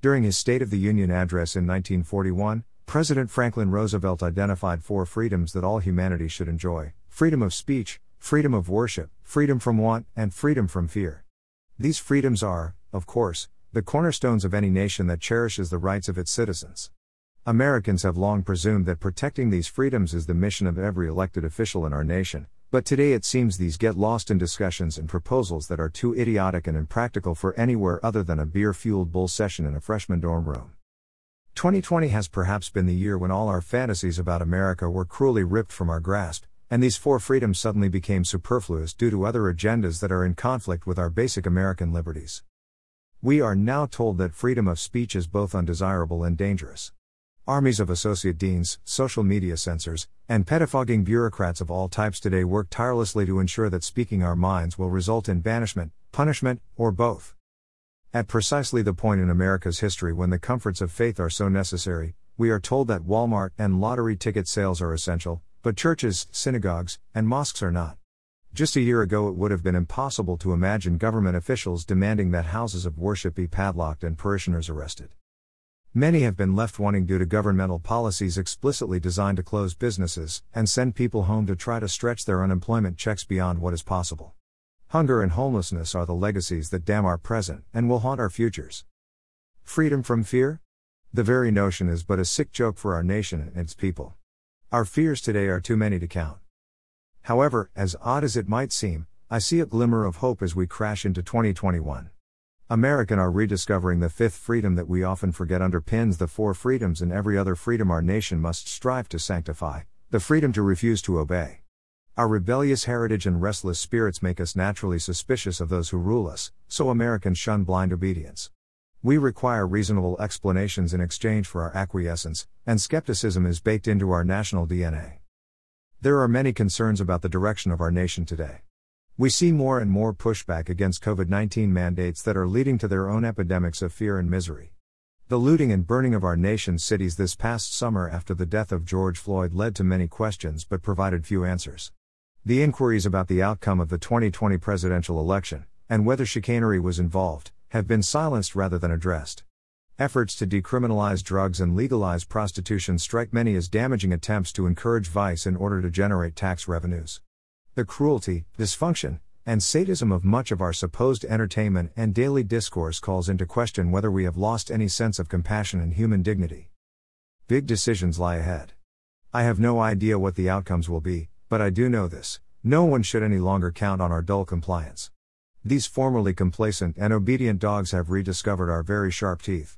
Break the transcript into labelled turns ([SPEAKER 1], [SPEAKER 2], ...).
[SPEAKER 1] During his State of the Union address in 1941, President Franklin Roosevelt identified four freedoms that all humanity should enjoy freedom of speech, freedom of worship, freedom from want, and freedom from fear. These freedoms are, of course, the cornerstones of any nation that cherishes the rights of its citizens. Americans have long presumed that protecting these freedoms is the mission of every elected official in our nation, but today it seems these get lost in discussions and proposals that are too idiotic and impractical for anywhere other than a beer fueled bull session in a freshman dorm room. 2020 has perhaps been the year when all our fantasies about America were cruelly ripped from our grasp, and these four freedoms suddenly became superfluous due to other agendas that are in conflict with our basic American liberties. We are now told that freedom of speech is both undesirable and dangerous. Armies of associate deans, social media censors, and pettifogging bureaucrats of all types today work tirelessly to ensure that speaking our minds will result in banishment, punishment, or both. At precisely the point in America's history when the comforts of faith are so necessary, we are told that Walmart and lottery ticket sales are essential, but churches, synagogues, and mosques are not. Just a year ago, it would have been impossible to imagine government officials demanding that houses of worship be padlocked and parishioners arrested. Many have been left wanting due to governmental policies explicitly designed to close businesses and send people home to try to stretch their unemployment checks beyond what is possible. Hunger and homelessness are the legacies that damn our present and will haunt our futures. Freedom from fear? The very notion is but a sick joke for our nation and its people. Our fears today are too many to count. However, as odd as it might seem, I see a glimmer of hope as we crash into 2021. American are rediscovering the fifth freedom that we often forget underpins the four freedoms and every other freedom our nation must strive to sanctify the freedom to refuse to obey. Our rebellious heritage and restless spirits make us naturally suspicious of those who rule us, so Americans shun blind obedience. We require reasonable explanations in exchange for our acquiescence, and skepticism is baked into our national DNA. There are many concerns about the direction of our nation today. We see more and more pushback against COVID 19 mandates that are leading to their own epidemics of fear and misery. The looting and burning of our nation's cities this past summer after the death of George Floyd led to many questions but provided few answers. The inquiries about the outcome of the 2020 presidential election, and whether chicanery was involved, have been silenced rather than addressed. Efforts to decriminalize drugs and legalize prostitution strike many as damaging attempts to encourage vice in order to generate tax revenues. The cruelty, dysfunction, and sadism of much of our supposed entertainment and daily discourse calls into question whether we have lost any sense of compassion and human dignity. Big decisions lie ahead. I have no idea what the outcomes will be, but I do know this no one should any longer count on our dull compliance. These formerly complacent and obedient dogs have rediscovered our very sharp teeth.